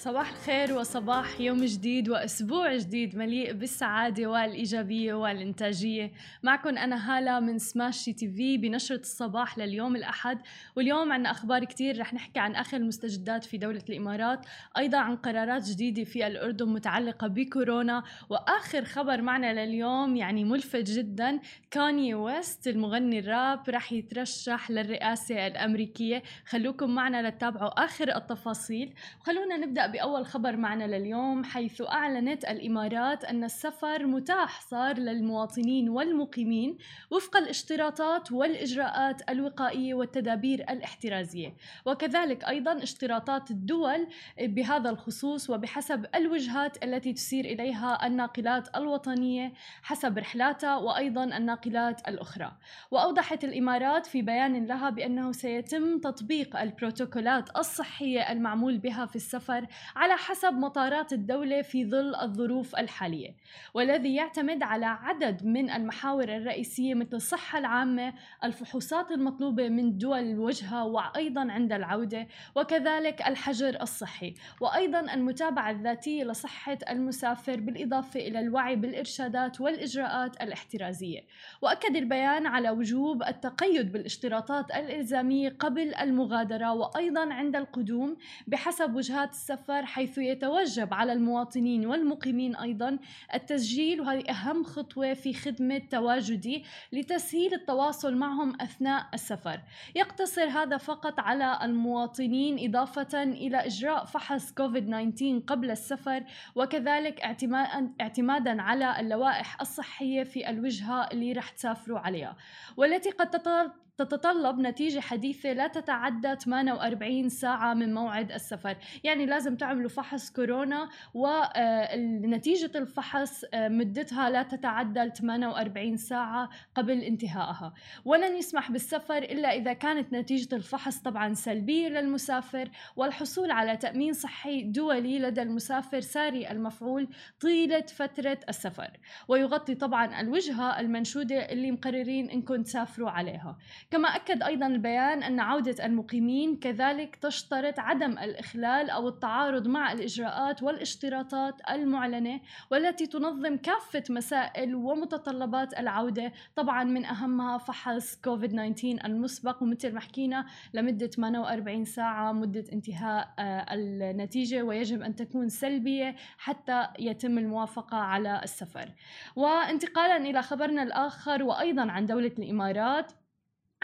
صباح الخير وصباح يوم جديد وأسبوع جديد مليء بالسعادة والإيجابية والإنتاجية. معكم أنا هالة من سماش تي في بنشرة الصباح لليوم الأحد. واليوم عندنا أخبار كثير رح نحكي عن آخر المستجدات في دولة الإمارات أيضا عن قرارات جديدة في الأردن متعلقة بكورونا. وآخر خبر معنا لليوم يعني ملفت جدا كاني ويست المغني الراب رح يترشح للرئاسة الأمريكية. خلوكم معنا لتتابعوا آخر التفاصيل. وخلونا نبدأ بأول خبر معنا لليوم حيث أعلنت الإمارات أن السفر متاح صار للمواطنين والمقيمين وفق الاشتراطات والإجراءات الوقائية والتدابير الاحترازية. وكذلك أيضا اشتراطات الدول بهذا الخصوص وبحسب الوجهات التي تسير إليها الناقلات الوطنية حسب رحلاتها وأيضا الناقلات الأخرى. وأوضحت الإمارات في بيان لها بأنه سيتم تطبيق البروتوكولات الصحية المعمول بها في السفر على حسب مطارات الدولة في ظل الظروف الحالية والذي يعتمد على عدد من المحاور الرئيسية مثل الصحة العامة الفحوصات المطلوبة من دول الوجهة وأيضا عند العودة وكذلك الحجر الصحي وأيضا المتابعة الذاتية لصحة المسافر بالإضافة إلى الوعي بالإرشادات والإجراءات الاحترازية. وأكد البيان على وجوب التقيد بالاشتراطات الإلزامية قبل المغادرة وأيضا عند القدوم بحسب وجهات السفر السفر حيث يتوجب على المواطنين والمقيمين أيضا التسجيل وهذه أهم خطوة في خدمة تواجدي لتسهيل التواصل معهم أثناء السفر. يقتصر هذا فقط على المواطنين إضافة إلى إجراء فحص كوفيد 19 قبل السفر وكذلك اعتمادا على اللوائح الصحية في الوجهة اللي رح تسافروا عليها. والتي قد تتطلب نتيجة حديثة لا تتعدى 48 ساعة من موعد السفر. يعني لازم تعملوا فحص كورونا ونتيجة الفحص آه، مدتها لا تتعدى 48 ساعة قبل انتهائها. ولن يسمح بالسفر إلا إذا كانت نتيجة الفحص طبعا سلبية للمسافر والحصول على تأمين صحي دولي لدى المسافر ساري المفعول طيلة فترة السفر. ويغطي طبعا الوجهة المنشودة اللي مقررين إنكم تسافروا عليها. كما أكد أيضا البيان أن عودة المقيمين كذلك تشترط عدم الإخلال أو التعارض مع الإجراءات والاشتراطات المعلنة والتي تنظم كافة مسائل ومتطلبات العودة طبعا من أهمها فحص كوفيد 19 المسبق. ومثل ما حكينا لمدة 48 ساعة مدة انتهاء آه، النتيجة ويجب أن تكون سلبية حتى يتم الموافقة على السفر. وانتقالا إلى خبرنا الآخر وأيضا عن دولة الإمارات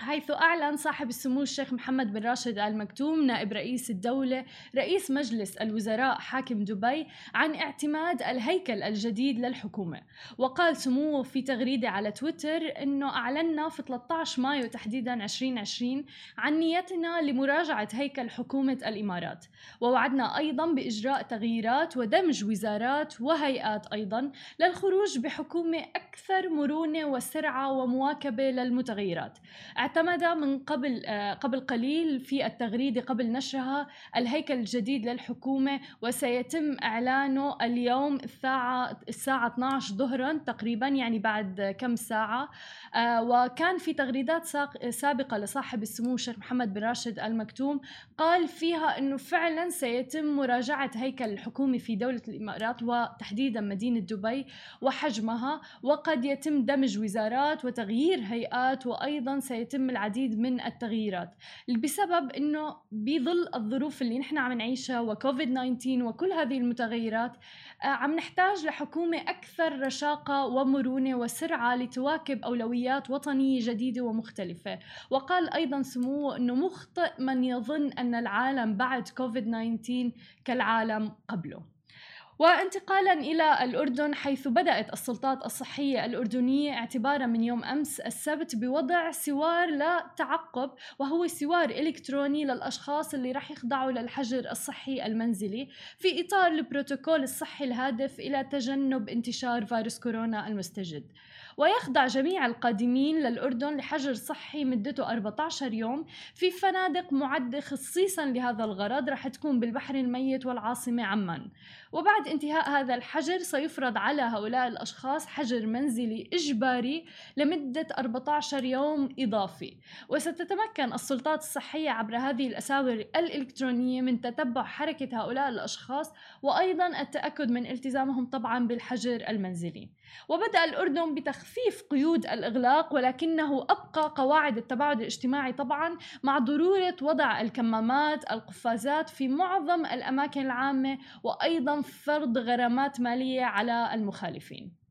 حيث أعلن صاحب السمو الشيخ محمد بن راشد آل مكتوم نائب رئيس الدولة رئيس مجلس الوزراء حاكم دبي عن اعتماد الهيكل الجديد للحكومة. وقال سموه في تغريدة على تويتر أنه أعلنا في 13 مايو تحديدا 2020 عن نيتنا لمراجعة هيكل حكومة الإمارات. ووعدنا أيضا بإجراء تغييرات ودمج وزارات وهيئات أيضا للخروج بحكومة أكثر مرونة وسرعة ومواكبة للمتغيرات. اعتمد من قبل آه، قبل قليل في التغريدة قبل نشرها الهيكل الجديد للحكومة وسيتم إعلانه اليوم الساعة الساعة 12 ظهرا تقريبا يعني بعد كم ساعة. آه، وكان في تغريدات سابقة لصاحب السمو الشيخ محمد بن راشد المكتوم قال فيها إنه فعلا سيتم مراجعة هيكل الحكومة في دولة الإمارات وتحديدا مدينة دبي وحجمها وقد يتم دمج وزارات وتغيير هيئات وأيضا سيتم يتم العديد من التغييرات. بسبب إنه بظل الظروف اللي نحن عم نعيشها وكوفيد 19 وكل هذه المتغيرات آه، عم نحتاج لحكومة أكثر رشاقة ومرونة وسرعة لتواكب أولويات وطنية جديدة ومختلفة. وقال أيضا سموه أنه مخطئ من يظن أن العالم بعد كوفيد 19 كالعالم قبله. وانتقالا إلى الأردن حيث بدأت السلطات الصحية الأردنية اعتبارا من يوم أمس السبت بوضع سوار للتعقب وهو سوار إلكتروني للأشخاص اللي راح يخضعوا للحجر الصحي المنزلي في إطار البروتوكول الصحي الهادف إلى تجنب انتشار فيروس كورونا المستجد. ويخضع جميع القادمين للأردن لحجر صحي مدته 14 يوم في فنادق معدة خصيصا لهذا الغرض رح تكون بالبحر الميت والعاصمة عمان. وبعد انتهاء هذا الحجر سيفرض على هؤلاء الأشخاص حجر منزلي إجباري لمدة 14 يوم إضافي. وستتمكن السلطات الصحية عبر هذه الأساور الإلكترونية من تتبع حركة هؤلاء الأشخاص وأيضا التأكد من التزامهم طبعا بالحجر المنزلي. وبدأ الأردن بتخفيف قيود الإغلاق ولكنه أبقى قواعد التباعد الاجتماعي طبعا مع ضرورة وضع الكمامات القفازات في معظم الأماكن العامة وأيضا فرض غرامات مالية على المخالفين.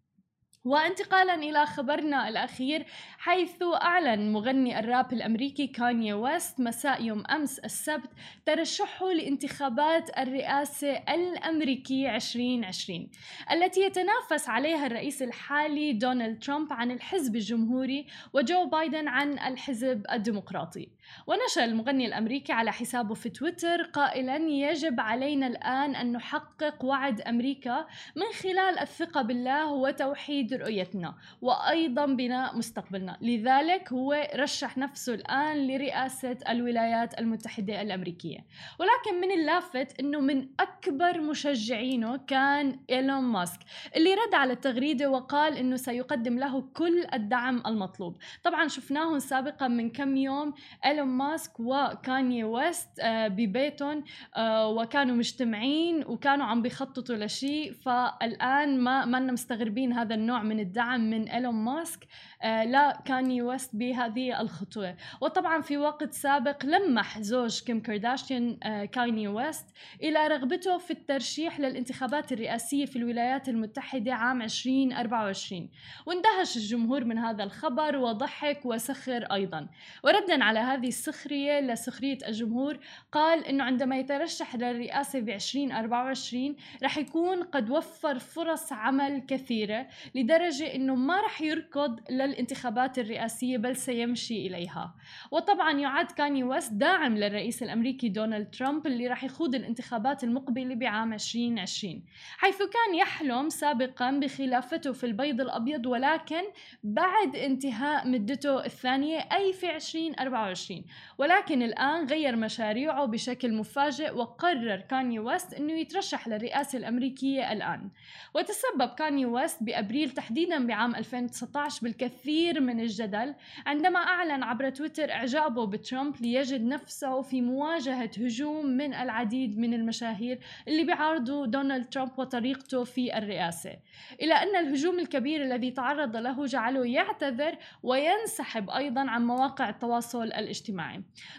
وانتقالا إلى خبرنا الأخير حيث أعلن مغني الراب الأمريكي كاني ويست مساء يوم أمس السبت ترشحه لانتخابات الرئاسة الأمريكية 2020 التي يتنافس عليها الرئيس الحالي دونالد ترامب عن الحزب الجمهوري وجو بايدن عن الحزب الديمقراطي. ونشر المغني الأمريكي على حسابه في تويتر قائلا يجب علينا الآن أن نحقق وعد أمريكا من خلال الثقة بالله وتوحيد رؤيتنا وأيضا بناء مستقبلنا. لذلك هو رشح نفسه الآن لرئاسة الولايات المتحدة الأمريكية. ولكن من اللافت أنه من أكبر مشجعينه كان إيلون ماسك اللي رد على التغريدة وقال أنه سيقدم له كل الدعم المطلوب. طبعا شفناهم سابقا من كم يوم إيلون ماسك وكاني ويست آه، ببيتهم آه، وكانوا مجتمعين وكانوا عم بيخططوا لشيء. فالآن ما ما مستغربين هذا النوع من الدعم من إيلون ماسك آه، لكاني ويست بهذه الخطوة. وطبعا في وقت سابق لمح زوج كيم كارداشيان كاني ويست إلى رغبته في الترشيح للانتخابات الرئاسية في الولايات المتحدة عام 2024 واندهش الجمهور من هذا الخبر وضحك وسخر أيضا. وردا على هذه السخرية لسخرية الجمهور قال أنه عندما يترشح للرئاسة ب 2024 رح يكون قد وفر فرص عمل كثيرة لدرجة أنه ما رح يركض للانتخابات الرئاسية بل سيمشي إليها. وطبعا يعد كاني ويست داعم للرئيس الأمريكي دونالد ترامب اللي رح يخوض الانتخابات المقبلة بعام 2020 حيث كان يحلم سابقا بخلافته في البيض الأبيض ولكن بعد انتهاء مدته الثانية أي في 2024 ولكن الآن غير مشاريعه بشكل مفاجئ وقرر كاني ويست أنه يترشح للرئاسة الأمريكية الآن. وتسبب كاني ويست بأبريل تحديدا بعام 2019 بالكثير من الجدل عندما أعلن عبر تويتر إعجابه بترامب ليجد نفسه في مواجهة هجوم من العديد من المشاهير اللي بيعارضوا دونالد ترامب وطريقته في الرئاسة. إلى أن الهجوم الكبير الذي تعرض له جعله يعتذر وينسحب أيضا عن مواقع التواصل الاجتماعي.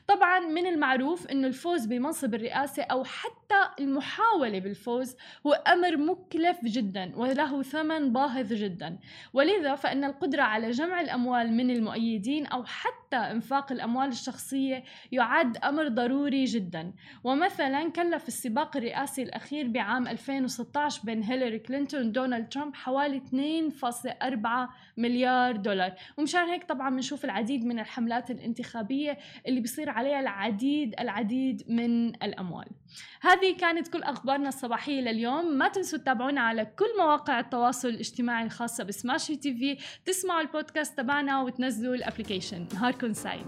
طبعا من المعروف أن الفوز بمنصب الرئاسة أو حتى المحاولة بالفوز هو أمر مكلف جدا وله ثمن باهظ جدا. ولذا فإن القدرة على جمع الأموال من المؤيدين أو حتى إنفاق الأموال الشخصية يعد أمر ضروري جدا. ومثلا كلف السباق الرئاسي الأخير بعام 2016 بين هيلاري كلينتون ودونالد ترامب حوالي 2.4 مليار دولار. ومشان هيك طبعا بنشوف العديد من الحملات الانتخابية اللي بيصير عليها العديد العديد من الأموال. هذه كانت كل أخبارنا الصباحية لليوم. ما تنسوا تتابعونا على كل مواقع التواصل الاجتماعي الخاصة ب Smashi TV. تسمعوا البودكاست تبعنا وتنزلوا الأبليكيشن. نهاركم reconciled